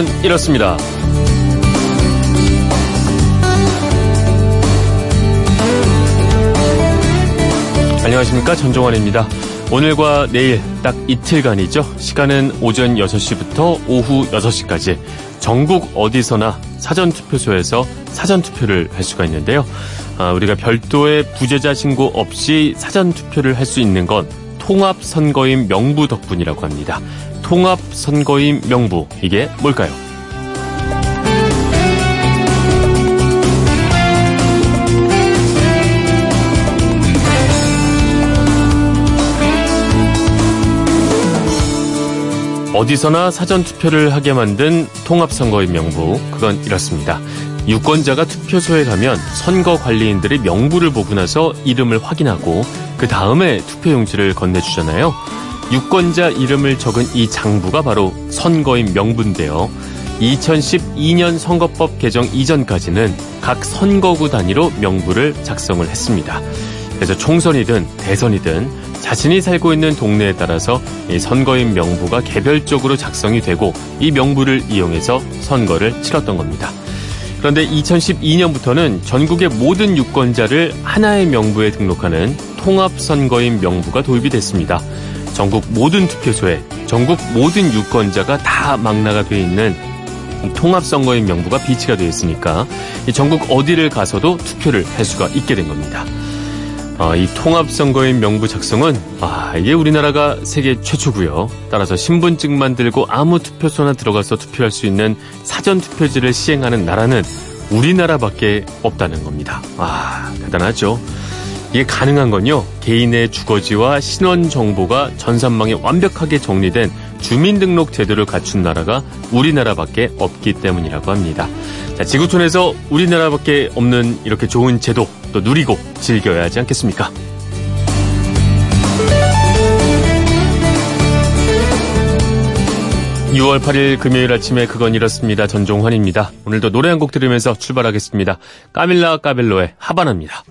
그건 이렇습니다. 안녕하십니까 전종환입니다. 오늘과 내일 딱 이틀간이죠. 시간은 오전 6시부터 오후 6시까지 전국 어디서나 사전투표소에서 사전투표를 할 수가 있는데요. 아, 우리가 별도의 부재자 신고 없이 사전투표를 할 수 있는 건 통합선거인 명부 덕분이라고 합니다. 통합선거인 명부, 이게 뭘까요? 어디서나 사전투표를 하게 만든 통합선거인 명부, 그건 이렇습니다. 유권자가 투표소에 가면 선거 관리인들의 명부를 보고 나서 이름을 확인하고 그 다음에 투표용지를 건네주잖아요. 유권자 이름을 적은 이 장부가 바로 선거인 명부인데요. 2012년 선거법 개정 이전까지는 각 선거구 단위로 명부를 작성을 했습니다. 그래서 총선이든 대선이든 자신이 살고 있는 동네에 따라서 이 선거인 명부가 개별적으로 작성이 되고 이 명부를 이용해서 선거를 치렀던 겁니다. 그런데 2012년부터는 전국의 모든 유권자를 하나의 명부에 등록하는 통합선거인 명부가 도입이 됐습니다. 전국 모든 투표소에 전국 모든 유권자가 다 망라가 되어 있는 통합선거인 명부가 비치가 되어 있으니까 전국 어디를 가서도 투표를 할 수가 있게 된 겁니다. 아, 이 통합선거인 명부 작성은 아, 이게 우리나라가 세계 최초고요. 따라서 신분증만 들고 아무 투표소나 들어가서 투표할 수 있는 사전 투표지를 시행하는 나라는 우리나라밖에 없다는 겁니다. 아, 대단하죠. 이게 가능한 건요. 개인의 주거지와 신원 정보가 전산망에 완벽하게 정리된 주민등록 제도를 갖춘 나라가 우리나라밖에 없기 때문이라고 합니다. 자, 지구촌에서 우리나라밖에 없는 이렇게 좋은 제도 또 누리고 즐겨야 하지 않겠습니까? (6월 8일) 금요일 아침에 그건 이렇습니다 전종환입니다 오늘도 노래 한 곡 들으면서 출발하겠습니다 까밀라 까벨로의 하바나입니다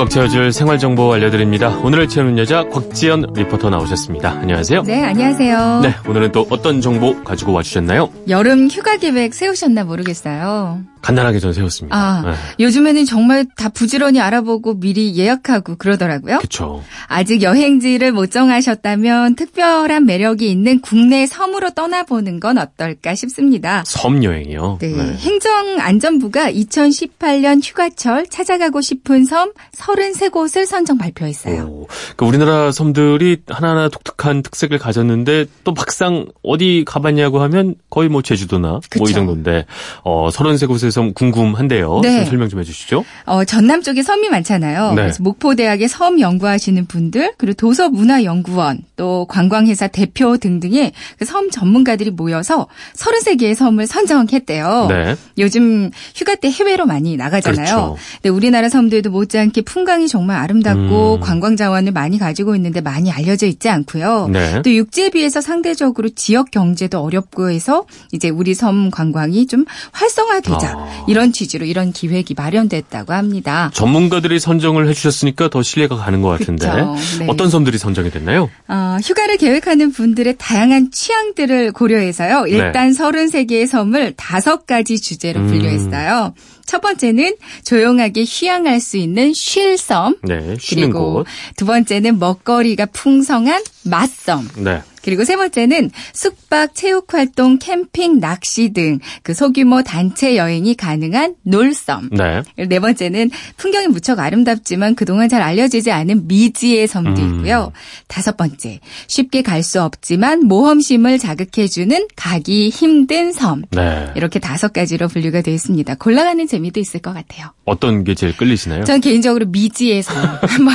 오늘을 꽉 채워줄 생활정보 알려드립니다. 오늘을 채우는 여자 곽지연 리포터 나오셨습니다. 안녕하세요. 네, 안녕하세요. 네, 오늘은 또 어떤 정보 가지고 와주셨나요? 여름 휴가 계획 세우셨나 모르겠어요. 간단하게 전 세웠습니다. 아, 네. 요즘에는 정말 다 부지런히 알아보고 미리 예약하고 그러더라고요. 그렇죠. 아직 여행지를 못 정하셨다면 특별한 매력이 있는 국내 섬으로 떠나보는 건 어떨까 싶습니다. 섬 여행이요? 네. 네. 행정안전부가 2018년 휴가철 찾아가고 싶은 섬 33곳을 선정 발표했어요. 오, 그 우리나라 섬들이 하나하나 독특한 특색을 가졌는데 또 막상 어디 가봤냐고 하면 거의 뭐 제주도나 뭐 이 정도인데 어, 33곳에 섬 궁금한데요. 네. 좀 설명 좀 해주시죠. 어, 전남 쪽에 섬이 많잖아요. 네. 그래서 목포대학의 섬 연구하시는 분들 그리고 도서문화연구원 또 관광회사 대표 등등의 그 섬 전문가들이 모여서 33개의 섬을 선정했대요. 네. 요즘 휴가 때 해외로 많이 나가잖아요. 그렇죠. 근데 우리나라 섬들도 못지않게 풍광이 정말 아름답고 음. 관광 자원을 많이 가지고 있는데 많이 알려져 있지 않고요. 네. 또 육지에 비해서 상대적으로 지역 경제도 어렵고 해서 이제 우리 섬 관광이 좀 활성화되자. 아. 이런 취지로 이런 기획이 마련됐다고 합니다. 전문가들이 선정을 해주셨으니까 더 신뢰가 가는 것 같은데 네. 어떤 섬들이 선정이 됐나요? 어, 휴가를 계획하는 분들의 다양한 취향들을 고려해서요. 일단 네. 33개의 섬을 다섯 가지 주제로 음. 분류했어요. 음. 첫 번째는 조용하게 휴양할 수 있는 쉴섬. 네, 그리고 곳. 두 번째는 먹거리가 풍성한 맛섬. 네. 그리고 세 번째는 숙박, 체육 활동, 캠핑, 낚시 등 그 소규모 단체 여행이 가능한 놀섬. 네. 네 번째는 풍경이 무척 아름답지만 그동안 잘 알려지지 않은 미지의 섬도 음. 있고요. 다섯 번째, 쉽게 갈 수 없지만 모험심을 자극해주는 가기 힘든 섬. 네. 이렇게 다섯 가지로 분류가 되어 있습니다. 골라가는 재미 도 있을 것 같아요. 어떤 게 제일 끌리시나요? 저는 개인적으로 미지의 섬 한번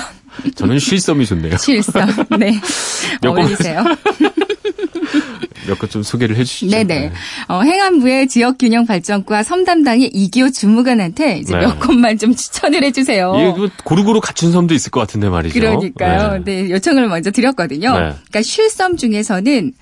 저는 쉴섬이 좋네요. 쉴섬. 네. 어울리세요. 몇것좀 소개를 해주시죠. 네네. 네. 어, 행안부의 지역균형 발전과 섬담당의 이기호 주무관한테 이제 네. 몇 곳만 좀 추천을 해주세요. 이거 고루고루 갖춘 섬도 있을 것 같은데 말이죠. 그러니까요. 네, 네 요청을 먼저 드렸거든요. 네. 그러니까 쉴섬 중에서는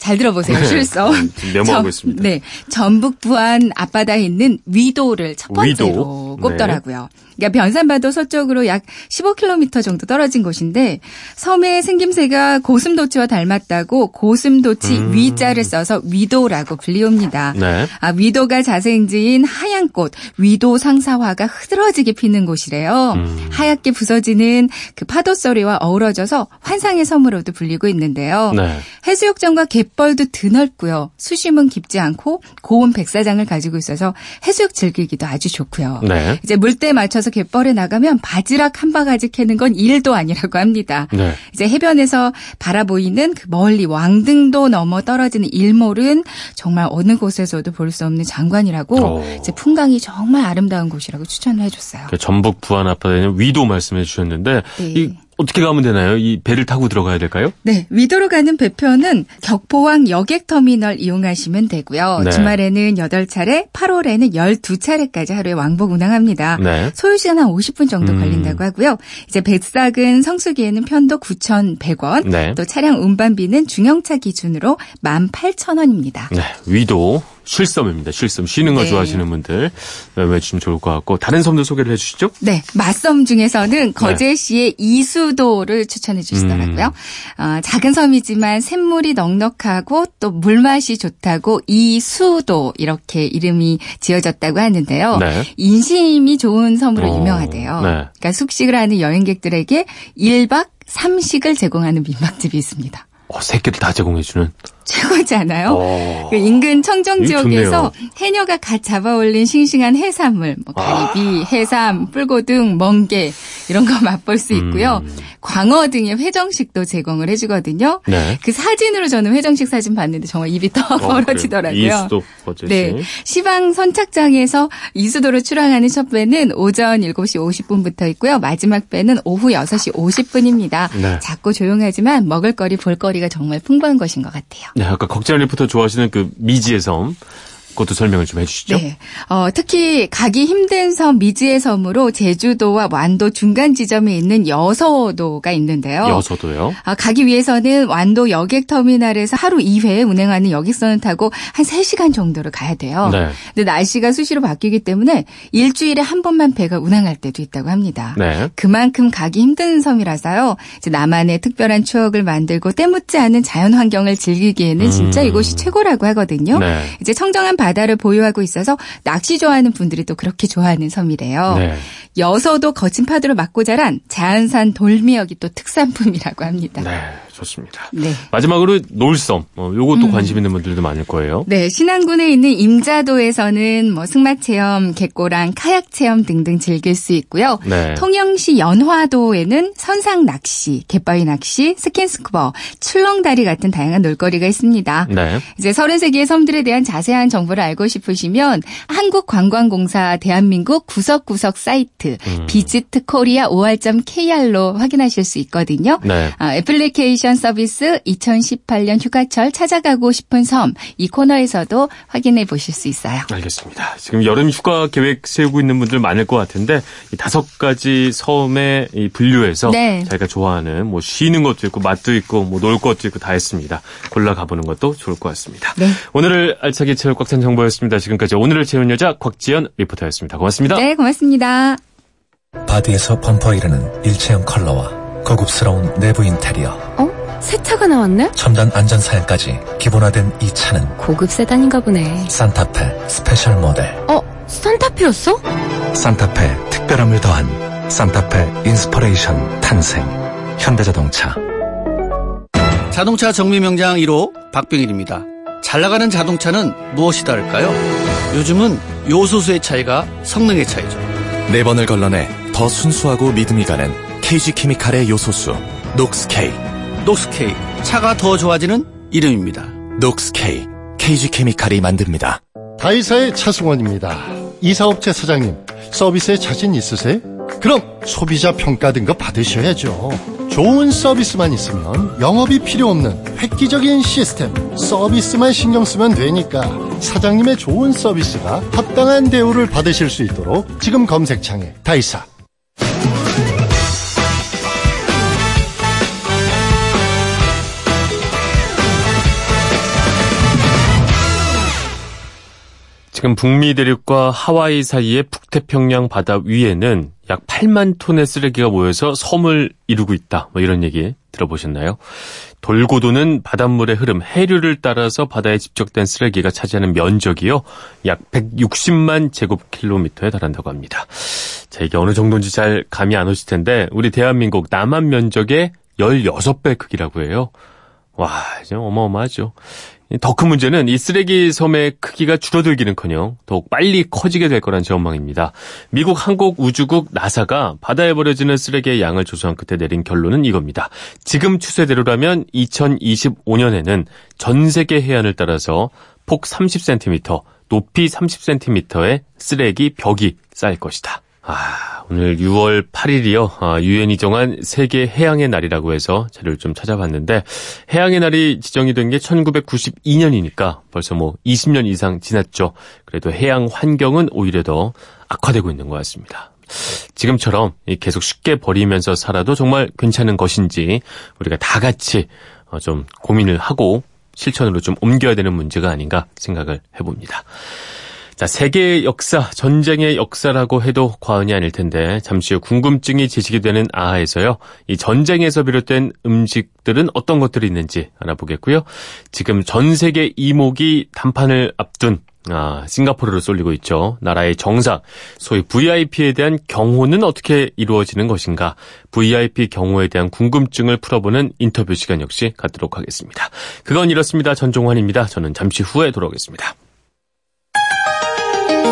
잘 들어보세요. 네. 실성. 네, 메모하고 있습니다. 네. 전북 부안 앞바다에 있는 위도를 첫 번째로 위도? 꼽더라고요. 네. 그러니까 변산반도 서쪽으로 약 15km 정도 떨어진 곳인데 섬의 생김새가 고슴도치와 닮았다고 고슴도치 음. 위자를 써서 위도라고 불리웁니다. 네. 아, 위도가 자생지인 하얀 꽃 위도 상사화가 흐드러지게 피는 곳이래요. 음. 하얗게 부서지는 그 파도 소리와 어우러져서 환상의 섬으로도 불리고 있는데요. 네. 해수욕장과 갯벌도 드넓고요. 수심은 깊지 않고 고운 백사장을 가지고 있어서 해수욕 즐기기도 아주 좋고요. 네. 이제 물때 맞춰서 나 가서 갯벌에 나가면 바지락 한 바가지 캐는 건 일도 아니라고 합니다. 네. 이제 해변에서 바라보이는 그 멀리 왕등도 넘어 떨어지는 일몰은 정말 어느 곳에서도 볼 수 없는 장관이라고 오. 이제 풍광이 정말 아름다운 곳이라고 추천을 해줬어요. 그 전북 부안 앞바다에는 위도 말씀해 주셨는데 네. 이 어떻게 가면 되나요? 이 배를 타고 들어가야 될까요? 네, 위도로 가는 배표는 격포항 여객터미널 이용하시면 되고요. 네. 주말에는 8차례, 8월에는 12차례까지 하루에 왕복 운항합니다. 네. 소요 시간 한 50분 정도 음. 걸린다고 하고요. 이제 배싹은 성수기에는 편도 9,100원, 네. 또 차량 운반비는 중형차 기준으로 18,000원입니다. 네, 위도 쉴섬입니다. 쉴섬. 쉬는 거 네. 좋아하시는 분들 외주시면 좋을 것 같고 다른 섬도 소개를 해주시죠. 네, 맛섬 중에서는 거제시의 네. 이수도를 추천해 주시더라고요. 음. 어, 작은 섬이지만 샘물이 넉넉하고 또 물맛이 좋다고 이수도 이렇게 이름이 지어졌다고 하는데요. 네. 인심이 좋은 섬으로 어, 유명하대요. 네. 그러니까 숙식을 하는 여행객들에게 1박 3식을 제공하는 민박집이 있습니다. 어, 세 끼를 다 제공해주는. 최고지 않아요? 어. 그 인근 청정 지역에서 해녀가 갓 잡아올린 싱싱한 해산물, 뭐 가리비, 아. 해삼, 뿔고등, 멍게 이런 거 맛볼 수 있고요. 음. 광어 등의 회정식도 제공을 해주거든요. 네. 그 사진으로 저는 회정식 사진 봤는데 정말 입이 떠 어, 벌어지더라고요. 이수도. 네. 시방 선착장에서 이수도로 출항하는 첫 배는 오전 7시 50분부터 있고요. 마지막 배는 오후 6시 50분입니다. 네. 작고 조용하지만 먹을거리, 볼거리가 정말 풍부한 것인 것 같아요. 네, 아까 걱정 리포터 좋아하시는 그 미지의 섬. 그것도 설명을 좀 해주시죠. 네. 어, 특히 가기 힘든 섬 미지의 섬으로 제주도와 완도 중간 지점에 있는 여서도가 있는데요. 여서도요? 아, 가기 위해서는 완도 여객터미널에서 하루 2회 운행하는 여객선을 타고 한 3시간 정도를 가야 돼요. 네. 근데 날씨가 수시로 바뀌기 때문에 일주일에 한 번만 배가 운항할 때도 있다고 합니다. 네. 그만큼 가기 힘든 섬이라서요. 이제 나만의 특별한 추억을 만들고 때묻지 않은 자연 환경을 즐기기에는 진짜 음. 이곳이 최고라고 하거든요. 네. 이제 청정한 바다를 보유하고 있어서 낚시 좋아하는 분들이 또 그렇게 좋아하는 섬이래요. 네. 여서도 거친 파도를 맞고 자란 자연산 돌미역이 또 특산품이라고 합니다. 네. 좋습니다. 네. 마지막으로 놀섬. 어, 요것도 음. 관심 있는 분들도 많을 거예요. 네. 신안군에 있는 임자도에서는 뭐 승마 체험, 갯고랑 카약 체험 등등 즐길 수 있고요. 네. 통영시 연화도에는 선상 낚시, 갯바위 낚시, 스킨스쿠버, 출렁다리 같은 다양한 놀거리가 있습니다. 네. 이제 33개의 섬들에 대한 자세한 정보를 알고 싶으시면 한국관광공사 대한민국 구석구석 사이트 음. 비지트 코리아 5할.kr로 확인하실 수 있거든요. 네. 아, 애플리케이션 패션 서비스 2018년 휴가철 찾아가고 싶은 섬 이 코너에서도 확인해 보실 수 있어요. 알겠습니다. 지금 여름 휴가 계획 세우고 있는 분들 많을 것 같은데 이 다섯 가지 섬의 이 분류에서 네. 자기가 좋아하는 뭐 쉬는 것도 있고 맛도 있고 뭐 놀 것도 있고 다 했습니다. 골라 가보는 것도 좋을 것 같습니다. 네. 오늘을 알차게 채울 꽉 찬 정보였습니다. 지금까지 오늘을 채운 여자 곽지연 리포터였습니다. 고맙습니다. 네, 고맙습니다. 바디에서 범퍼 이르는 일체형 컬러와 고급스러운 내부 인테리어. 어? 새 차가 나왔네? 첨단 안전 사양까지 기본화된 이 차는 고급 세단인가 보네. 싼타페 스페셜 모델. 어? 싼타페였어? 싼타페 특별함을 더한 싼타페 인스퍼레이션 탄생. 현대자동차. 자동차 정비명장 1호 박병일입니다. 잘 나가는 자동차는 무엇이 다를까요? 요즘은 요소수의 차이가 성능의 차이죠. 네 번을 걸러내 더 순수하고 믿음이 가는 KG케미칼의 요소수 녹스케이. 녹스케이 차가 더 좋아지는 이름입니다. 녹스케이 KG케미칼이 만듭니다. 다이사의 차승원입니다. 이사업체 사장님 서비스에 자신 있으세요? 그럼 소비자 평가 등급 받으셔야죠. 좋은 서비스만 있으면 영업이 필요 없는 획기적인 시스템, 서비스만 신경 쓰면 되니까 사장님의 좋은 서비스가 합당한 대우를 받으실 수 있도록 지금 검색창에 다이사 지금 북미 대륙과 하와이 사이의 북태평양 바다 위에는 약 8만 톤의 쓰레기가 모여서 섬을 이루고 있다. 뭐 이런 얘기 들어보셨나요? 돌고 도는 바닷물의 흐름, 해류를 따라서 바다에 집적된 쓰레기가 차지하는 면적이요. 약 160만 제곱킬로미터에 달한다고 합니다. 자, 이게 어느 정도인지 잘 감이 안 오실 텐데, 우리 대한민국 남한 면적의 16배 크기라고 해요. 와, 좀 어마어마하죠. 더 큰 문제는 이 쓰레기 섬의 크기가 줄어들기는커녕 더욱 빨리 커지게 될 거란 전망입니다. 미국 한국우주국 나사가 바다에 버려지는 쓰레기의 양을 조사한 끝에 내린 결론은 이겁니다. 지금 추세대로라면 2025년에는 전 세계 해안을 따라서 폭 30cm, 높이 30cm의 쓰레기 벽이 쌓일 것이다. 아, 오늘 6월 8일이요. 아, 유엔이 정한 세계 해양의 날이라고 해서 자료를 좀 찾아봤는데 해양의 날이 지정이 된 게 1992년이니까 벌써 뭐 20년 이상 지났죠. 그래도 해양 환경은 오히려 더 악화되고 있는 것 같습니다. 지금처럼 계속 쉽게 버리면서 살아도 정말 괜찮은 것인지 우리가 다 같이 어, 좀 고민을 하고 실천으로 좀 옮겨야 되는 문제가 아닌가 생각을 해봅니다. 자, 세계의 역사, 전쟁의 역사라고 해도 과언이 아닐 텐데 잠시 후 궁금증이 제시게 되는 아하에서요. 이 전쟁에서 비롯된 음식들은 어떤 것들이 있는지 알아보겠고요. 지금 전 세계 이목이 단판을 앞둔 아, 싱가포르로 쏠리고 있죠. 나라의 정상, 소위 VIP에 대한 경호는 어떻게 이루어지는 것인가? VIP 경호에 대한 궁금증을 풀어보는 인터뷰 시간 역시 갖도록 하겠습니다. 그건 이렇습니다. 전종환입니다. 저는 잠시 후에 돌아오겠습니다.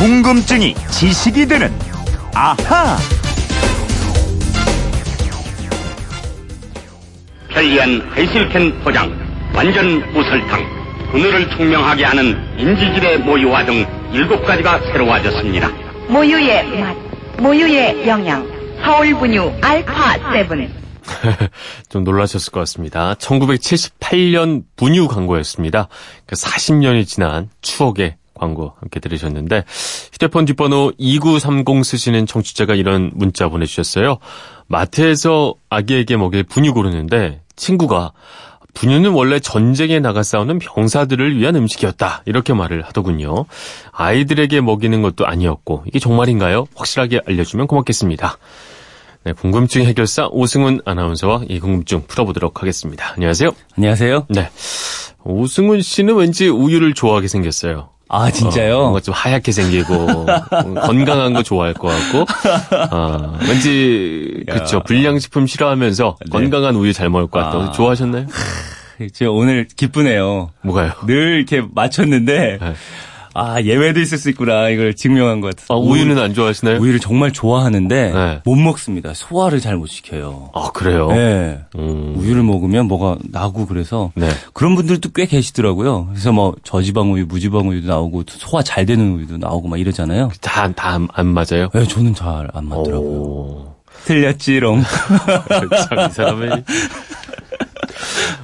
궁금증이 지식이 되는 아하! 편리한 회실캔 포장, 완전 무설탕, 그늘을 투명하게 하는 인지질의 모유와 등 일곱 가지가 새로워졌습니다. 모유의 맛, 모유의 영양, 서울 분유 알파 세븐. 좀 놀라셨을 것 같습니다. 1978년 분유 광고였습니다. 40년이 그 지난 추억의 광고 함께 들으셨는데 휴대폰 뒷번호 2930 쓰시는 청취자가 이런 문자 보내주셨어요. 마트에서 아기에게 먹일 분유 고르는데 친구가 분유는 원래 전쟁에 나가 싸우는 병사들을 위한 음식이었다. 이렇게 말을 하더군요. 아이들에게 먹이는 것도 아니었고 이게 정말인가요? 확실하게 알려주면 고맙겠습니다. 네, 궁금증 해결사 오승훈 아나운서와 이 궁금증 풀어보도록 하겠습니다. 안녕하세요. 안녕하세요. 네. 오승훈 씨는 왠지 우유를 좋아하게 생겼어요. 아 진짜요? 어, 뭔가 좀 하얗게 생기고 건강한 거 좋아할 것 같고 아, 왠지 그렇죠 불량식품 싫어하면서 네. 건강한 우유 잘 먹을 것 같다고 아. 좋아하셨나요? 제가 오늘 기쁘네요. 뭐가요? 늘 이렇게 맞췄는데 네. 아 예외도 있을 수 있구나 이걸 증명한 것 같아서. 아, 우유는 안 좋아하시나요? 우유를 정말 좋아하는데 네. 못 먹습니다. 소화를 잘 못 시켜요. 아 그래요? 네. 음. 우유를 먹으면 뭐가 나고 그래서 네. 그런 분들도 꽤 계시더라고요. 그래서 뭐 저지방 우유, 무지방 우유도 나오고 소화 잘 되는 우유도 나오고 막 이러잖아요. 다 다안 안 맞아요? 네, 저는 잘 안 맞더라고요. 오. 틀렸지롱. 참 이 사람의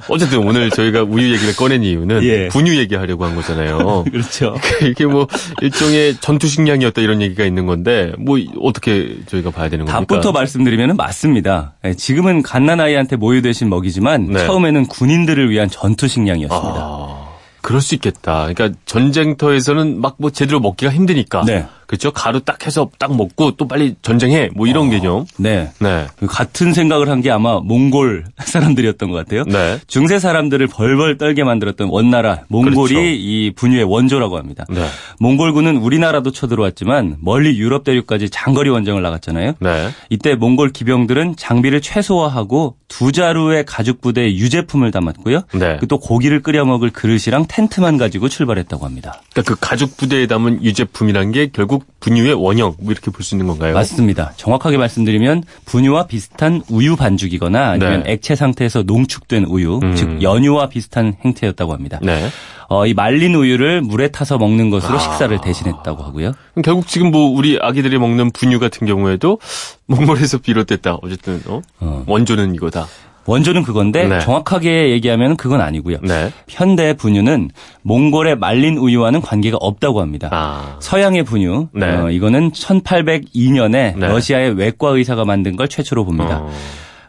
어쨌든 오늘 저희가 우유 얘기를 꺼낸 이유는 예. 분유 얘기하려고 한 거잖아요. 그렇죠. 이게 뭐 일종의 전투 식량이었다 이런 얘기가 있는 건데 뭐 어떻게 저희가 봐야 되는 겁니까? 답부터 말씀드리면 맞습니다. 예, 지금은 갓난 아이한테 모유 대신 먹이지만 네. 처음에는 군인들을 위한 전투 식량이었습니다. 아. 그럴 수 있겠다. 그러니까 전쟁터에서는 막 뭐 제대로 먹기가 힘드니까. 네. 그렇죠. 가루 딱 해서 딱 먹고 또 빨리 전쟁해. 뭐 이런 어, 개념. 네. 네. 같은 생각을 한 게 아마 몽골 사람들이었던 것 같아요. 네. 중세 사람들을 벌벌 떨게 만들었던 원나라 몽골이 그렇죠. 이 분유의 원조라고 합니다. 네. 몽골군은 우리나라도 쳐들어왔지만 멀리 유럽 대륙까지 장거리 원정을 나갔잖아요. 네. 이때 몽골 기병들은 장비를 최소화하고 두 자루의 가죽 부대에 유제품을 담았고요. 네. 또 고기를 끓여 먹을 그릇이랑 텐트만 가지고 출발했다고 합니다. 그러니까 그 가죽 부대에 담은 유제품이란 게 결국 분유의 원형 뭐 이렇게 볼 수 있는 건가요? 맞습니다. 정확하게 말씀드리면 분유와 비슷한 우유 반죽이거나 아니면 네. 액체 상태에서 농축된 우유, 음. 즉 연유와 비슷한 행태였다고 합니다. 네. 어, 이 말린 우유를 물에 타서 먹는 것으로 아. 식사를 대신했다고 하고요. 결국 지금 뭐 우리 아기들이 먹는 분유 같은 경우에도 몽골에서 비롯됐다. 어쨌든 어? 어. 원조는 이거다. 원조는 그건데 네. 정확하게 얘기하면 그건 아니고요. 네. 현대 분유는 몽골의 말린 우유와는 관계가 없다고 합니다. 아. 서양의 분유 네. 어, 이거는 1802년에 러시아의 외과 의사가 만든 걸 최초로 봅니다. 어.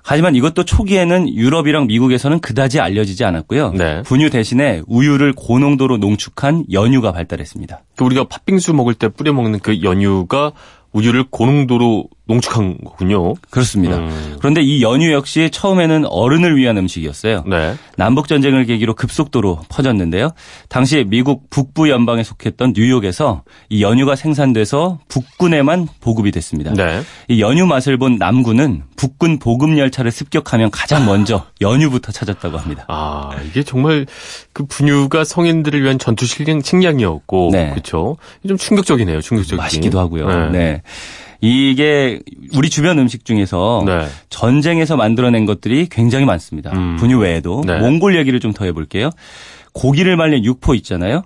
하지만 이것도 초기에는 유럽이랑 미국에서는 그다지 알려지지 않았고요. 네. 분유 대신에 우유를 고농도로 농축한 연유가 발달했습니다. 그 우리가 팥빙수 먹을 때 뿌려 먹는 그 연유가 우유를 고농도로 농축한 거군요. 그렇습니다. 음. 그런데 이 연유 역시 처음에는 어른을 위한 음식이었어요. 네. 남북 전쟁을 계기로 급속도로 퍼졌는데요. 당시 미국 북부 연방에 속했던 뉴욕에서 이 연유가 생산돼서 북군에만 보급이 됐습니다. 네. 이 연유 맛을 본 남군은 북군 보급 열차를 습격하면 가장 먼저 연유부터 찾았다고 합니다. 아 이게 정말 그 분유가 성인들을 위한 전투 식량이었고 네. 그렇죠. 좀 충격적이네요. 충격적이. 맛있기도 하고요. 네. 네. 이게 우리 주변 음식 중에서 네. 전쟁에서 만들어낸 것들이 굉장히 많습니다. 음. 분유 외에도 네. 몽골 얘기를 좀 더 해볼게요. 고기를 말린 육포 있잖아요.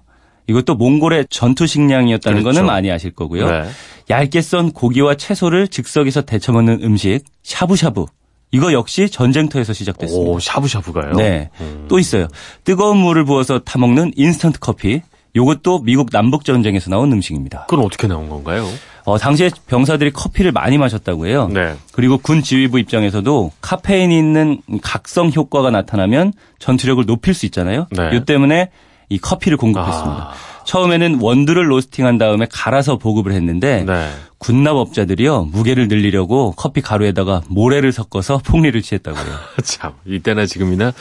이것도 몽골의 전투 식량이었다는 그렇죠. 거는 많이 아실 거고요. 네. 얇게 썬 고기와 채소를 즉석에서 데쳐 먹는 음식 샤브샤브. 이거 역시 전쟁터에서 시작됐습니다. 오, 샤브샤브가요? 네. 음. 또 있어요. 뜨거운 물을 부어서 타 먹는 인스턴트 커피. 이것도 미국 남북 전쟁에서 나온 음식입니다. 그건 어떻게 나온 건가요? 어, 당시에 병사들이 커피를 많이 마셨다고 해요. 네. 그리고 군 지휘부 입장에서도 카페인이 있는 각성 효과가 나타나면 전투력을 높일 수 있잖아요. 네. 이 때문에 이 커피를 공급했습니다. 아. 처음에는 원두를 로스팅한 다음에 갈아서 보급을 했는데 네. 군납업자들이요 무게를 늘리려고 커피 가루에다가 모래를 섞어서 폭리를 취했다고요. 참 이때나 지금이나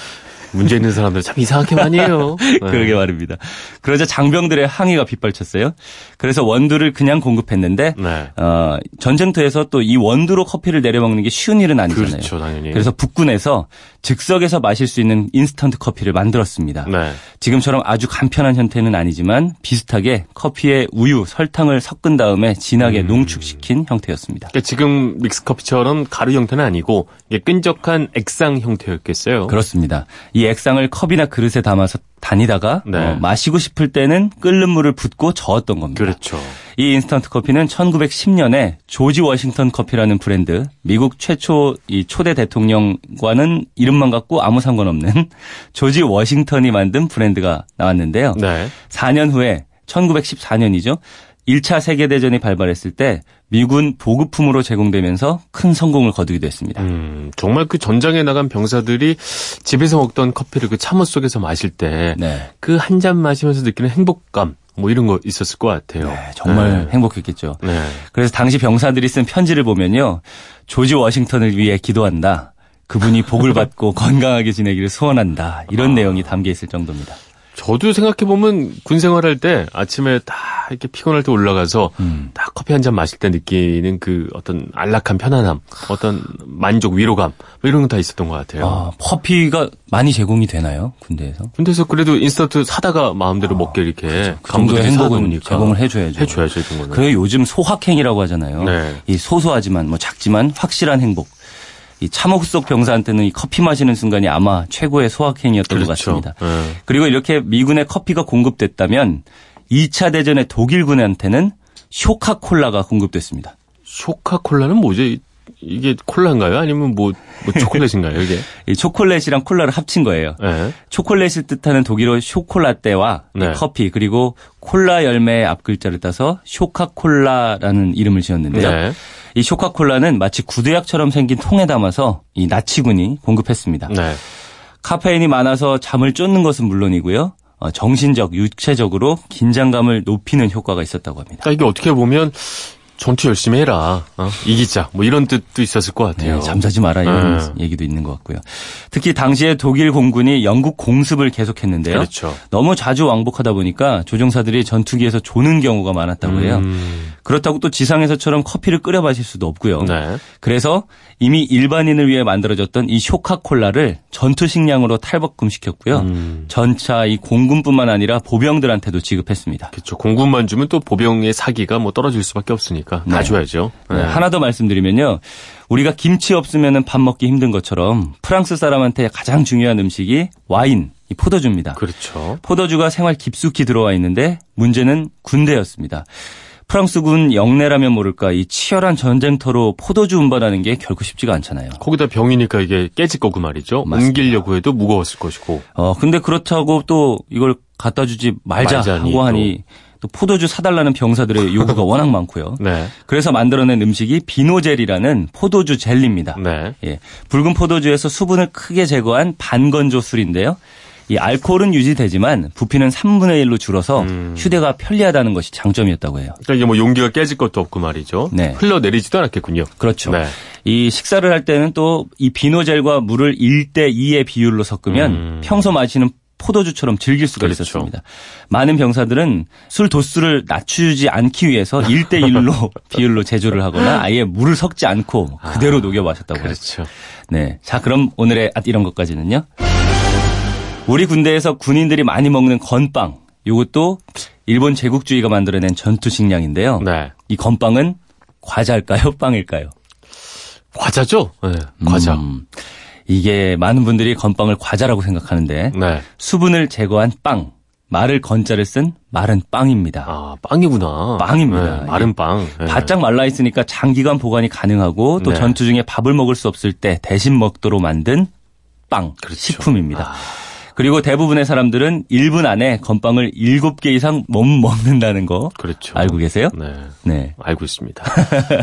문제 있는 사람들 참 이상하게 많이 해요. 네. 그러게 말입니다. 그러자 장병들의 항의가 빗발쳤어요. 그래서 원두를 그냥 공급했는데 네. 어, 전쟁터에서 또 이 원두로 커피를 내려먹는 게 쉬운 일은 아니잖아요. 그렇죠, 당연히. 그래서 북군에서 즉석에서 마실 수 있는 인스턴트 커피를 만들었습니다. 네. 지금처럼 아주 간편한 형태는 아니지만 비슷하게 커피에 우유, 설탕을 섞은 다음에 진하게 음. 농축시킨 형태였습니다. 그러니까 지금 믹스커피처럼 가루 형태는 아니고 끈적한 액상 형태였겠어요. 그렇습니다. 이 액상을 컵이나 그릇에 담아서 다니다가 네. 어, 마시고 싶을 때는 끓는 물을 붓고 저었던 겁니다. 그렇죠. 이 인스턴트 커피는 1910년에 조지 워싱턴 커피라는 브랜드, 미국 최초 이 초대 대통령과는 이름만 갖고 아무 상관없는 조지 워싱턴이 만든 브랜드가 나왔는데요. 네. 4년 후에 1914년이죠. 1차 세계대전이 발발했을 때 미군 보급품으로 제공되면서 큰 성공을 거두기도 했습니다. 음, 정말 그 전장에 나간 병사들이 집에서 먹던 커피를 그 참호 속에서 마실 때 그 한잔 네. 그 마시면서 느끼는 행복감 뭐 이런 거 있었을 것 같아요. 네, 정말 네. 행복했겠죠. 네. 그래서 당시 병사들이 쓴 편지를 보면요. 조지 워싱턴을 위해 기도한다. 그분이 복을 받고 건강하게 지내기를 소원한다. 이런 아. 내용이 담겨 있을 정도입니다. 저도 생각해보면 군 생활할 때 아침에 딱 이렇게 피곤할 때 올라가서 음. 딱 커피 한 잔 마실 때 느끼는 그 어떤 안락한 편안함, 어떤 만족, 위로감, 뭐 이런 거다 있었던 것 같아요. 아, 커피가 많이 제공이 되나요? 군대에서? 군대에서 그래도 인스턴트 사다가 마음대로 아, 먹게 이렇게 그렇죠. 그 정도의 행복은 제공을 해줘야죠. 해줘야죠. 그래 요즘 소확행이라고 하잖아요. 네. 이 소소하지만 뭐 작지만 확실한 행복. 이 참호 속 병사한테는 이 커피 마시는 순간이 아마 최고의 소확행이었던 그렇죠. 것 같습니다. 네. 그리고 이렇게 미군의 커피가 공급됐다면 2차 대전의 독일군한테는 쇼카콜라가 공급됐습니다. 쇼카콜라는 뭐지? 이게 콜라인가요? 아니면 뭐, 뭐 초콜릿인가요, 이게? 이 초콜릿이랑 콜라를 합친 거예요. 네. 초콜릿을 뜻하는 독일어 쇼콜라떼와 네. 커피 그리고 콜라 열매의 앞 글자를 따서 쇼카콜라라는 이름을 지었는데요. 네. 이 쇼카콜라는 마치 구두약처럼 생긴 통에 담아서 이 나치군이 공급했습니다. 네. 카페인이 많아서 잠을 쫓는 것은 물론이고요. 어, 정신적, 육체적으로 긴장감을 높이는 효과가 있었다고 합니다. 그러니까 이게 어떻게 보면 전투 열심히 해라. 어? 이기자. 뭐 이런 뜻도 있었을 것 같아요. 네, 잠자지 마라 이런 네. 얘기도 있는 것 같고요. 특히 당시에 독일 공군이 영국 공습을 계속했는데요. 그렇죠. 너무 자주 왕복하다 보니까 조종사들이 전투기에서 조는 경우가 많았다고 해요. 음. 그렇다고 또 지상에서처럼 커피를 끓여 마실 수도 없고요. 네. 그래서 이미 일반인을 위해 만들어졌던 이 쇼카콜라를 전투 식량으로 탈바꿈시켰고요. 음. 전차 이 공군뿐만 아니라 보병들한테도 지급했습니다. 그렇죠. 공군만 주면 또 보병의 사기가 뭐 떨어질 수밖에 없으니까 네. 다 줘야죠. 네. 네. 하나 더 말씀드리면요. 우리가 김치 없으면 밥 먹기 힘든 것처럼 프랑스 사람한테 가장 중요한 음식이 와인, 이 포도주입니다. 그렇죠. 포도주가 생활 깊숙이 들어와 있는데 문제는 군대였습니다. 프랑스군 영내라면 모를까 이 치열한 전쟁터로 포도주 운반하는 게 결코 쉽지가 않잖아요. 거기다 병이니까 이게 깨질 거고 말이죠. 맞습니다. 옮기려고 해도 무거웠을 것이고. 어 근데 그렇다고 또 이걸 갖다 주지 말자 하고 하니 또 포도주 사달라는 병사들의 요구가 워낙 많고요. 네. 그래서 만들어낸 음식이 비노젤이라는 포도주 젤리입니다. 네. 예. 붉은 포도주에서 수분을 크게 제거한 반건조 술인데요. 이 알코올은 유지되지만 부피는 3분의 1로 줄어서 음. 휴대가 편리하다는 것이 장점이었다고 해요. 그러니까 이게 뭐 용기가 깨질 것도 없고 말이죠. 네. 흘러내리지도 않았겠군요. 그렇죠. 네. 이 식사를 할 때는 또 이 비노젤과 물을 1대 2의 비율로 섞으면 음. 평소 마시는 포도주처럼 즐길 수가 그렇죠. 있었습니다. 많은 병사들은 술 도수를 낮추지 않기 위해서 1대 1로 비율로 제조를 하거나 아예 물을 섞지 않고 그대로 아, 녹여 마셨다고 그렇죠. 네. 자, 그럼 오늘의 이런 것까지는요. 우리 군대에서 군인들이 많이 먹는 건빵. 이것도 일본 제국주의가 만들어낸 전투 식량인데요. 네. 이 건빵은 과자일까요? 빵일까요? 과자죠? 네, 과자. 음, 이게 많은 분들이 건빵을 과자라고 생각하는데 네. 수분을 제거한 빵. 말을 건자를 쓴 마른 빵입니다. 아, 빵이구나. 빵입니다. 네, 마른 빵. 네. 바짝 말라 있으니까 장기간 보관이 가능하고 또 네. 전투 중에 밥을 먹을 수 없을 때 대신 먹도록 만든 빵 그렇죠. 식품입니다. 아. 그리고 대부분의 사람들은 1분 안에 건빵을 7개 이상 못 먹는다는 거. 그렇죠. 알고 계세요? 네. 네. 알고 있습니다.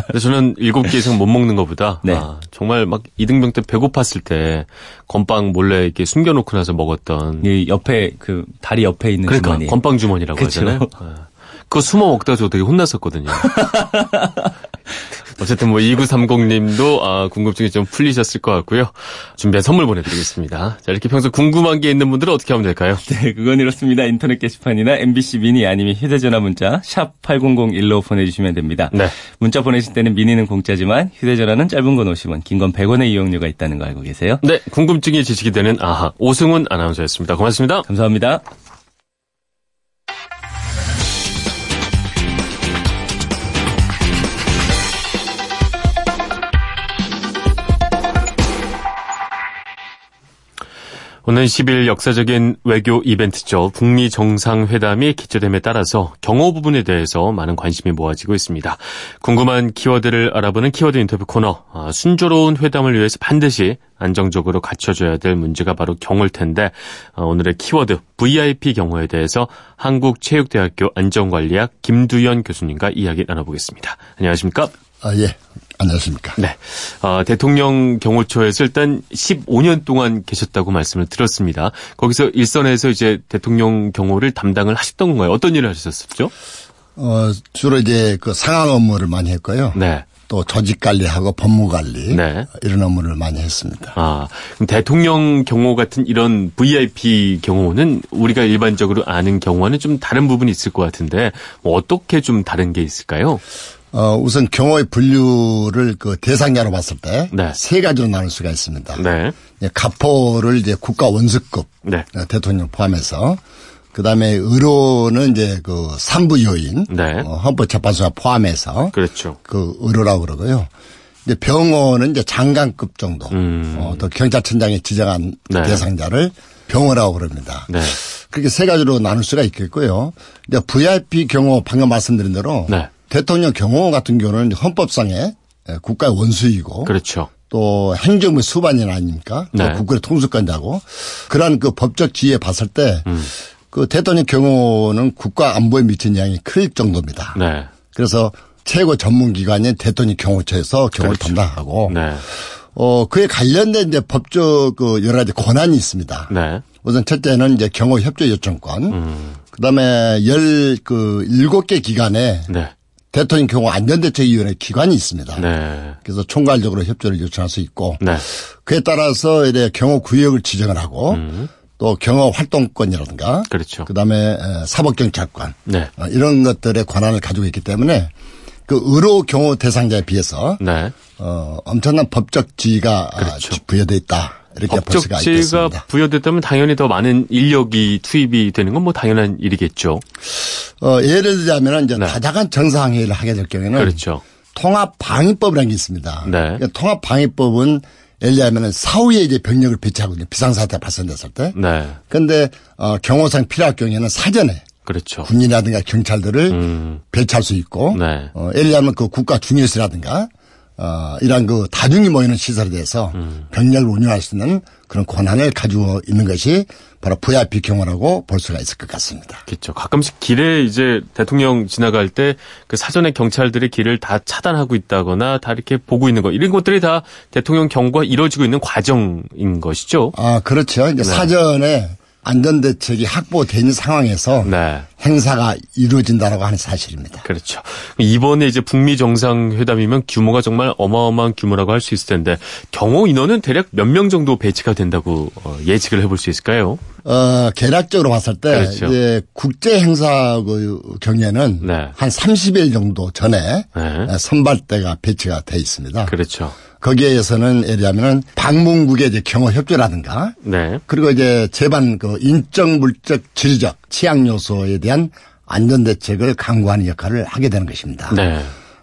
근데 저는 7개 이상 못 먹는 것보다 네. 아, 정말 막 이등병 때 배고팠을 때 건빵 몰래 이렇게 숨겨 놓고 나서 먹었던. 이 옆에 그 다리 옆에 있는 그러니까, 주머니. 건빵 주머니라고 그렇죠. 하잖아요. 아. 그거 숨어 먹다 저 되게 혼났었거든요. 어쨌든 뭐 2930님도 아, 궁금증이 좀 풀리셨을 것 같고요. 준비한 선물 보내드리겠습니다. 자 이렇게 평소 궁금한 게 있는 분들은 어떻게 하면 될까요? 네, 그건 이렇습니다. 인터넷 게시판이나 MBC 미니 아니면 휴대전화 문자 샵 8001로 보내주시면 됩니다. 네. 문자 보내실 때는 미니는 공짜지만 휴대전화는 짧은 건 50원, 긴 건 100원의 이용료가 있다는 거 알고 계세요? 네, 궁금증이 지식이 되는 아하 오승훈 아나운서였습니다. 고맙습니다. 감사합니다. 오는 10일 역사적인 외교 이벤트죠. 북미 정상회담이 기초됨에 따라서 경호 부분에 대해서 많은 관심이 모아지고 있습니다. 궁금한 키워드를 알아보는 키워드 인터뷰 코너. 아, 순조로운 회담을 위해서 반드시 안정적으로 갖춰져야 될 문제가 바로 경호일 텐데 아, 오늘의 키워드 VIP 경호에 대해서 한국체육대학교 안전관리학 김두현 교수님과 이야기 나눠보겠습니다. 안녕하십니까? 아, 예. 안녕하십니까. 네. 어, 대통령 경호처에서 일단 15년 동안 계셨다고 말씀을 들었습니다. 거기서 일선에서 이제 대통령 경호를 담당을 하셨던 건가요? 어떤 일을 하셨었죠? 어, 주로 이제 그 상황 업무를 많이 했고요. 네. 또 조직 관리하고 법무 관리 네. 이런 업무를 많이 했습니다. 아, 대통령 경호 같은 이런 VIP 경호는 우리가 일반적으로 아는 경호와는 좀 다른 부분이 있을 것 같은데 뭐 어떻게 좀 다른 게 있을까요? 어, 우선 경호의 분류를 그 대상자로 봤을 때세 네. 가지로 나눌 수가 있습니다. 네. 가포를 이제 국가 원수급 네. 어, 대통령 포함해서 그 다음에 의료는 이제 그 산부 요인 네. 어, 헌법재판소가 포함해서 그렇죠. 그 의료라고 그러고요. 이제 병원은 이제 장관급 정도 음. 어, 또 경찰청장이 지정한 네. 대상자를 병원이라고 그럽니다. 네. 그렇게 세 가지로 나눌 수가 있겠고요. 이제 VIP 경호 방금 말씀드린 대로 네. 대통령 경호 같은 경우는 헌법상의 국가의 원수이고 그렇죠. 또 행정부 수반인 아닙니까? 네. 국가의 통수권자고 그러한 그 법적 지위에 봤을 때그 음. 그 대통령 경호는 국가 안보에 미친 영향이 클 정도입니다. 네. 그래서 최고 전문 기관인 대통령 경호처에서 경호를 그렇죠. 담당하고 네. 어, 그에 관련된 이제 법적 그 여러 가지 권한이 있습니다. 네. 우선 첫째는 이제 경호 협조 요청권. 음. 그다음에 열 그 일곱 개 기관에 네. 대통령 경호 안전대책위원회 기관이 있습니다. 네. 그래서 총괄적으로 협조를 요청할 수 있고 네. 그에 따라서 이제 경호 구역을 지정을 하고 음. 또 경호 활동권이라든가 그렇죠. 그다음에 사법경찰관 네. 어, 이런 것들의 권한을 가지고 있기 때문에 그 의료 경호 대상자에 비해서 네. 어, 엄청난 법적 지위가 그렇죠. 부여돼 있다. 이렇게 법적 지위가 부여됐다면 당연히 더 많은 인력이 투입이 되는 건 뭐 당연한 일이겠죠. 어, 예를 들자면 이제 네. 다자간 정상회의를 하게 될 경우에는 그렇죠. 통합방위법이라는 게 있습니다. 네. 그러니까 통합방위법은 예를 들자면 사후에 이제 병력을 배치하거든요. 비상사태 발생됐을 때. 네. 그런데 어, 경호상 필요할 경우에는 사전에 그렇죠. 군인이라든가 경찰들을 음. 배치할 수 있고 네. 어, 예를 들면 그 국가 중요시라든가 어, 이러한 그 다중이 모이는 시설에 대해서 음. 병력을 운영할 수 있는 그런 권한을 가지고 있는 것이 바로 VIP 경호라고 볼 수가 있을 것 같습니다. 그렇죠. 가끔씩 길에 이제 대통령 지나갈 때 그 사전에 경찰들이 길을 다 차단하고 있다거나 다 이렇게 보고 있는 거 이런 것들이 다 대통령 경고가 이루어지고 있는 과정인 것이죠. 아 그렇죠. 이제 네. 사전에 안전대책이 있는 상황에서 네. 행사가 이루어진다라고 하는 사실입니다. 그렇죠. 이번에 이제 북미 정상회담이면 규모가 정말 어마어마한 규모라고 할 수 있을 텐데 경호 인원은 대략 몇 명 정도 배치가 된다고 어, 예측을 해볼 수 있을까요? 어, 계략적으로 봤을 때 그렇죠. 이제 국제 행사 그 경우에는 네. 한 30일 정도 전에 네. 선발대가 배치가 돼 있습니다. 그렇죠. 거기에서는 예를 들자면은 방문국의 이제 경호 협조라든가 네. 그리고 이제 재반 그 인적 물적 질적 치약 요소에 대한 안전 대책을 강구하는 역할을 하게 되는 것입니다. 네.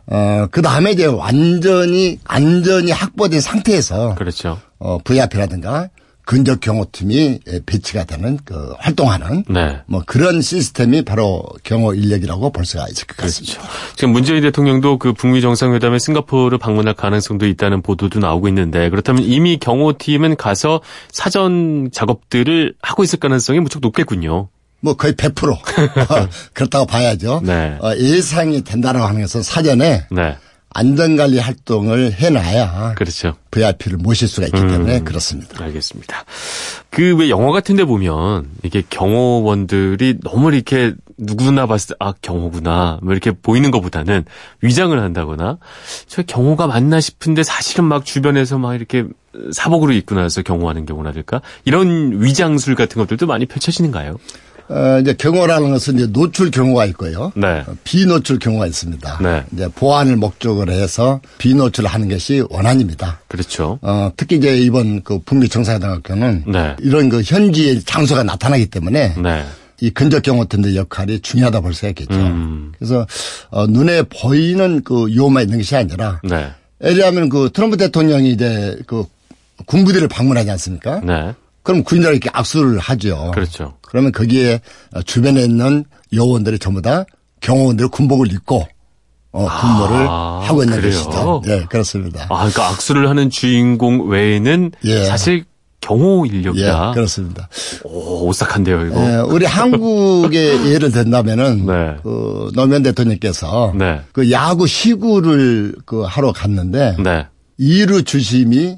어, 그 다음에 이제 완전히 안전이 확보된 상태에서 그렇죠. 어, VIP라든가 근접 경호팀이 배치가 되는 그 활동하는 네. 뭐 그런 시스템이 바로 경호 인력이라고 볼 수가 있을 것 같습니다. 그렇죠. 지금 문재인 대통령도 그 북미 정상회담에 싱가포르를 방문할 가능성도 있다는 보도도 나오고 있는데 그렇다면 이미 경호팀은 가서 사전 작업들을 하고 있을 가능성이 무척 높겠군요. 뭐 거의 100% 그렇다고 봐야죠. 네. 어, 예상이 된다고 하는 것은 사전에 네. 안전관리 활동을 해놔야 그렇죠. VIP를 모실 수가 있기 때문에 음, 그렇습니다. 알겠습니다. 그 왜 영화 같은 데 보면 이게 경호원들이 너무 이렇게 누구나 봤을 때 아 경호구나 뭐 이렇게 보이는 것보다는 위장을 한다거나 저 경호가 맞나 싶은데 사실은 막 주변에서 막 이렇게 사복으로 입고 나서 경호하는 경우라든가 이런 위장술 같은 것들도 많이 펼쳐지는가요? 어, 이제 경호라는 것은 이제 노출 경호가 있고요. 네. 어, 비노출 경호가 있습니다. 네. 이제 보안을 목적으로 해서 비노출을 하는 것이 원안입니다. 그렇죠. 어, 특히 이제 이번 그 북미 정상회담 경우는 네. 이런 그 현지의 장소가 나타나기 때문에 네. 이 근접 경호팀의 역할이 중요하다 볼 수 있겠죠. 음. 그래서 어, 눈에 보이는 그 요만 있는 것이 아니라 네. 예를 들면 그 트럼프 대통령이 이제 그 군부대를 방문하지 않습니까? 네. 그럼 군인들 이렇게 악수를 하죠. 그렇죠. 그러면 거기에 주변에 있는 요원들이 전부 다 경호원들 군복을 입고 어, 근무를 아, 하고 있는 그래요? 것이죠. 예, 그렇습니다. 아, 그러니까 악수를 하는 주인공 외에는 예. 사실 경호 인력이다. 예, 그렇습니다. 오, 오싹한데요, 이거. 예, 우리 한국의 예를 든다면은 네. 그 노무현 대통령께서 네. 그 야구 시구를 그 하러 갔는데 네. 이루 주심이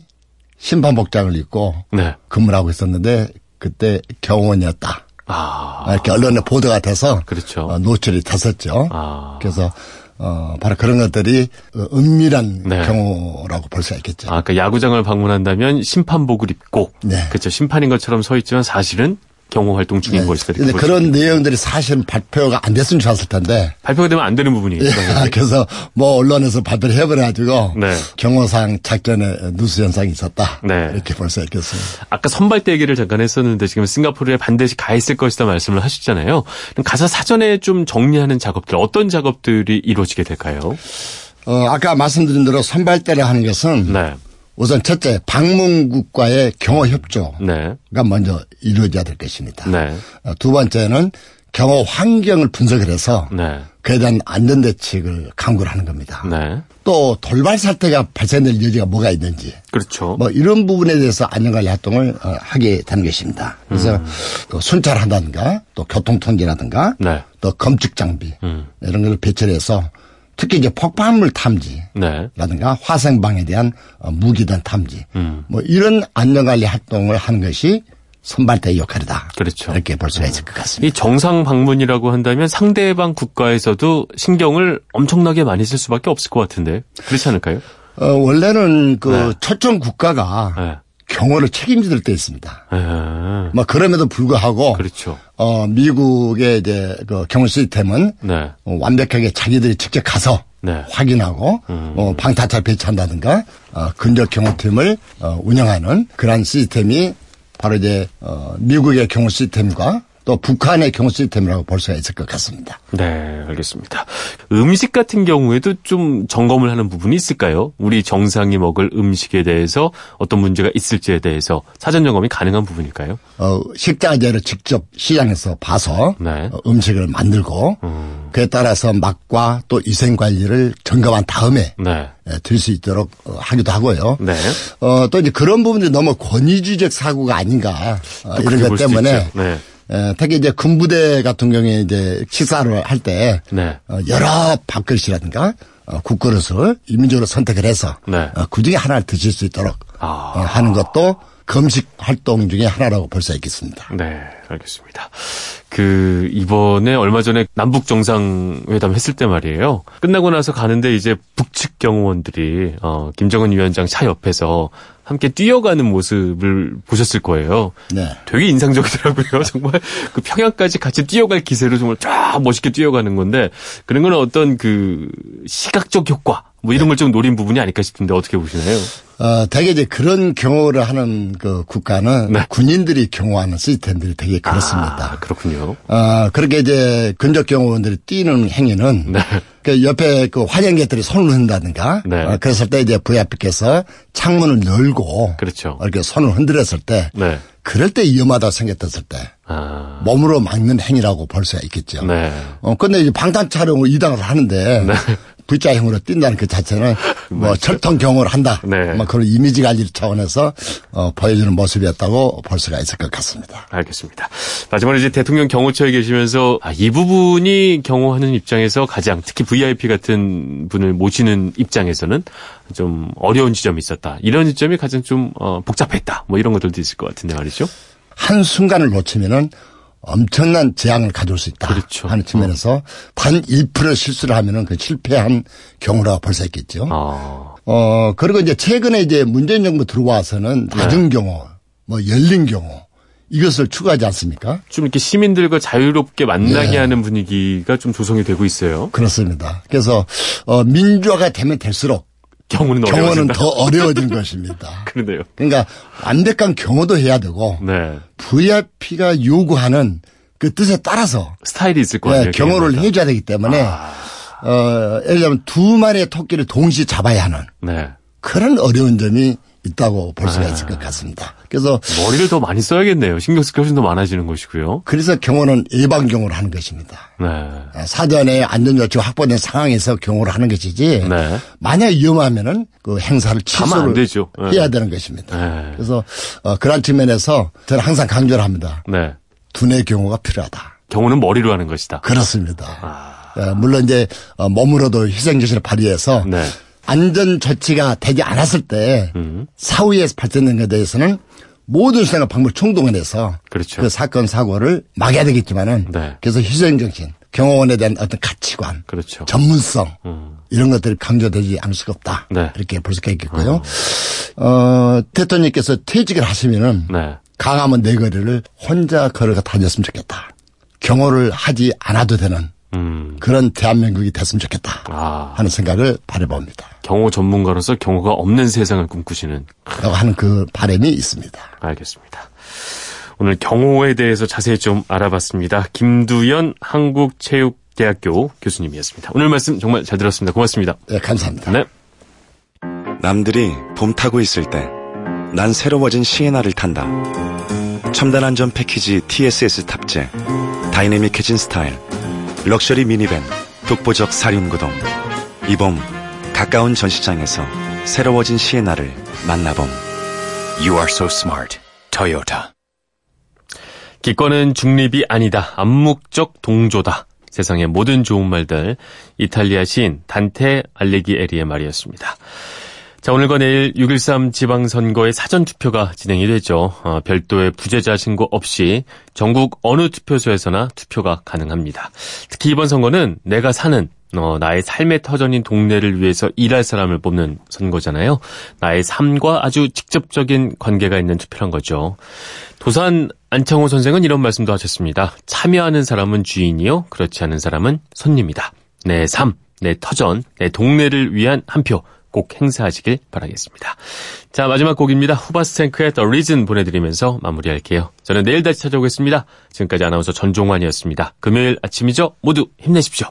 심판 복장을 입고 네. 근무를 하고 있었는데 그때 경호원이었다. 아. 이렇게 언론에 보도가 돼서 그렇죠. 어, 노출이 됐었죠. 아. 그래서 어, 바로 그런 것들이 은밀한 네. 경우라고 볼 수가 있겠죠. 아, 그러니까 야구장을 방문한다면 심판복을 입고, 네. 그렇죠. 심판인 것처럼 서 있지만 사실은 경호 활동 중인 네. 것이다. 근데 그런 내용들이 사실은 발표가 안 됐으면 좋았을 텐데. 발표가 되면 안 되는 부분이 예. 그래서 뭐 언론에서 발표를 해버려가지고 네. 경호상 작전에 누수 현상이 있었다. 네. 이렇게 볼 수 있겠습니다. 아까 선발대 얘기를 잠깐 했었는데 지금 싱가포르에 반드시 가 있을 것이다 말씀을 하셨잖아요. 가서 사전에 좀 정리하는 작업들 어떤 작업들이 이루어지게 될까요? 어, 아까 말씀드린 대로 선발대를 하는 것은 네. 우선 첫째 방문국과의 경호 협조가 네. 먼저 이루어져야 될 것입니다. 네. 어, 두 번째는 경호 환경을 분석을 해서 네. 그에 대한 안전 대책을 강구를 하는 겁니다. 네. 또 돌발 사태가 발생될 여지가 뭐가 있는지, 그렇죠. 뭐 이런 부분에 대해서 안전관리 활동을 어, 하게 되는 것입니다. 그래서 음. 순찰한다든가 또 교통 통제라든가 네. 또 검측 장비 음. 이런 걸 배치해서 특히 이제 폭발물 탐지라든가 네. 화생방에 대한 어, 무기단 탐지 음. 뭐 이런 안전관리 활동을 하는 것이 선발대의 역할이다. 그렇죠. 이렇게 볼 수가 있을 것 같습니다. 이 정상 방문이라고 한다면 상대방 국가에서도 신경을 엄청나게 많이 쓸 수밖에 없을 것 같은데 그렇지 않을까요? 어, 원래는 그 네. 초청 국가가 네. 경호를 책임질 때 있습니다. 아. 뭐 그럼에도 불구하고 그렇죠. 어 미국의 이제 그 경호 시스템은 네. 어, 완벽하게 자기들이 직접 가서 네. 확인하고 음. 어, 방타차 배치한다든가 어, 근접 경호팀을 어, 운영하는 그러한 시스템이 바로 이제 어, 미국의 경호 시스템과 또 북한의 경호 시스템이라고 볼 수가 있을 것 같습니다. 네, 알겠습니다. 음식 같은 경우에도 좀 점검을 하는 부분이 있을까요? 우리 정상이 먹을 음식에 대해서 어떤 문제가 있을지에 대해서 사전 점검이 가능한 부분일까요? 어, 식자재를 직접 시장에서 봐서 네. 어, 음식을 만들고 음. 그에 따라서 맛과 또 위생 관리를 점검한 다음에 네. 예, 들수 있도록 어, 하기도 하고요. 네. 어, 또 이제 그런 부분들이 너무 권위주의적 사고가 아닌가 어, 이런 것 때문에 네. 에, 특히 이제 군부대 같은 경우에 이제 식사를 할때 네. 어, 여러 밥그릇이라든가 어, 국그릇을 이민적으로 선택을 해서 네. 어, 그 중에 하나를 드실 수 있도록 아. 어, 하는 것도 검식 활동 중에 하나라고 볼 수 있겠습니다. 네, 알겠습니다. 그 이번에 얼마 전에 남북 정상회담 했을 때 말이에요. 끝나고 나서 가는데 이제 북측 경호원들이 어 김정은 위원장 차 옆에서 함께 뛰어가는 모습을 보셨을 거예요. 네. 되게 인상적이더라고요. 정말 그 평양까지 같이 뛰어갈 기세로 정말 쫙 멋있게 뛰어가는 건데 그런 건 어떤 그 시각적 효과 뭐 이런 네. 걸좀 노린 부분이 아닐까 싶은데 어떻게 보시나요? 어, 되게 이제 그런 경호를 하는 그 국가는 네. 군인들이 경호하는 시스템들이 되게 그렇습니다. 아, 그렇군요. 어, 그렇게 이제 근접 경호원들이 뛰는 행위는 네. 그 옆에 그 화장객들이 손을 흔다든가 네. 어, 그랬을 때 이제 VIP께서 창문을 열고 그렇죠. 이렇게 손을 흔들었을 때 네. 그럴 때 위험하다 생겼었을 때 아. 몸으로 막는 행위라고 볼 수가 있겠죠. 네. 어 근데 이제 방탄 촬영을 이당을 하는데 네. V자형으로 뛴다는 그 자체는 뭐 철통 경호를 한다. 네. 뭐 그런 이미지 관리 차원에서 어, 보여주는 모습이었다고 볼 수가 있을 것 같습니다. 알겠습니다. 마지막으로 이제 대통령 경호처에 계시면서 아, 이 부분이 경호하는 입장에서 가장 특히 VIP 같은 분을 모시는 입장에서는 좀 어려운 지점이 있었다. 이런 지점이 가장 좀 어, 복잡했다. 뭐 이런 것들도 있을 것 같은데 말이죠. 한 순간을 놓치면은 엄청난 재앙을 가져올 수 있다 그렇죠. 하는 측면에서 어. 단 1% 실수를 하면은 그 실패한 경우라고 볼 수 있겠죠. 아. 어 그리고 이제 최근에 이제 문재인 정부 들어와서는 나중 네. 경우, 뭐 열린 경우 이것을 추구하지 않습니까? 좀 이렇게 시민들과 자유롭게 만나게 네. 하는 분위기가 좀 조성이 되고 있어요. 그렇습니다. 그래서 어 민주화가 되면 될수록 경우는, 경우는 더 어려워진 것입니다. 그러네요. 그러니까 완벽한 경호도 해야 되고 네. VIP가 요구하는 그 뜻에 따라서 스타일이 있을 거예요. 네, 경호를 해줘야 되기 때문에 아. 어, 예를 들면 두 마리의 토끼를 동시에 잡아야 하는 네. 그런 어려운 점이 있다고 볼 수가 네. 있을 것 같습니다. 그래서 머리를 더 많이 써야겠네요. 신경 쓸게 훨씬 더 많아지는 것이고요. 그래서 경호는 예방 경호를 하는 것입니다. 네. 사전에 안전 조치가 확보된 상황에서 경호를 하는 것이지. 네. 만약 위험하면은 그 행사를 취소를. 네. 해야 되는 것입니다. 네. 그래서 어, 그런 측면에서 저는 항상 강조를 합니다. 네. 두뇌 경호가 필요하다. 경호는 머리로 하는 것이다. 그렇습니다. 아. 물론 이제 어, 몸으로도 희생정신을 발휘해서 네. 안전 조치가 되지 않았을 때 음. 사후에 발생된 것에 대해서는 모든 수단과 방법을 총동원해서 그렇죠. 그 사건 사고를 막아야 되겠지만은 네. 그래서 희생 정신, 경호원에 대한 어떤 가치관, 그렇죠. 전문성 음. 이런 것들이 강조되지 않을 수가 없다. 네. 이렇게 볼 수가 있겠고요. 어, 어 대통령께서 퇴직을 하시면은 네. 강화문 내거리를 혼자 걸어가 다녔으면 좋겠다. 경호를 하지 않아도 되는 음. 그런 대한민국이 됐으면 좋겠다 아. 하는 생각을 바라봅니다. 경호 전문가로서 경호가 없는 세상을 꿈꾸시는 라고 하는 그 바람이 있습니다. 알겠습니다. 오늘 경호에 대해서 자세히 좀 알아봤습니다. 김두연 한국체육대학교 교수님이었습니다. 오늘 말씀 정말 잘 들었습니다. 고맙습니다. 네, 감사합니다. 네. 남들이 봄 타고 있을 때 난 새로워진 시에나를 탄다. 첨단 안전 패키지 TSS 탑재, 다이내믹해진 스타일, 럭셔리 미니밴 독보적 사륜구동 이봄 가까운 전시장에서 새로워진 시에나를 만나봄 You are so smart. Toyota 기권은 중립이 아니다. 암묵적 동조다. 세상의 모든 좋은 말들 이탈리아 시인 단테 알레기에리의 말이었습니다. 자, 오늘과 내일 6.13 지방선거의 사전투표가 진행이 되죠. 어, 별도의 부재자 신고 없이 전국 어느 투표소에서나 투표가 가능합니다. 특히 이번 선거는 내가 사는 어, 나의 삶의 터전인 동네를 위해서 일할 사람을 뽑는 선거잖아요. 나의 삶과 아주 직접적인 관계가 있는 투표란 거죠. 도산 안창호 선생은 이런 말씀도 하셨습니다. 참여하는 사람은 주인이요. 그렇지 않은 사람은 손님이다. 내 삶, 내 터전, 내 동네를 위한 한 표. 꼭 행사하시길 바라겠습니다. 자, 마지막 곡입니다. 후바스탱크의 The Reason 보내드리면서 마무리할게요. 저는 내일 다시 찾아오겠습니다. 지금까지 아나운서 전종환이었습니다. 금요일 아침이죠? 모두 힘내십시오.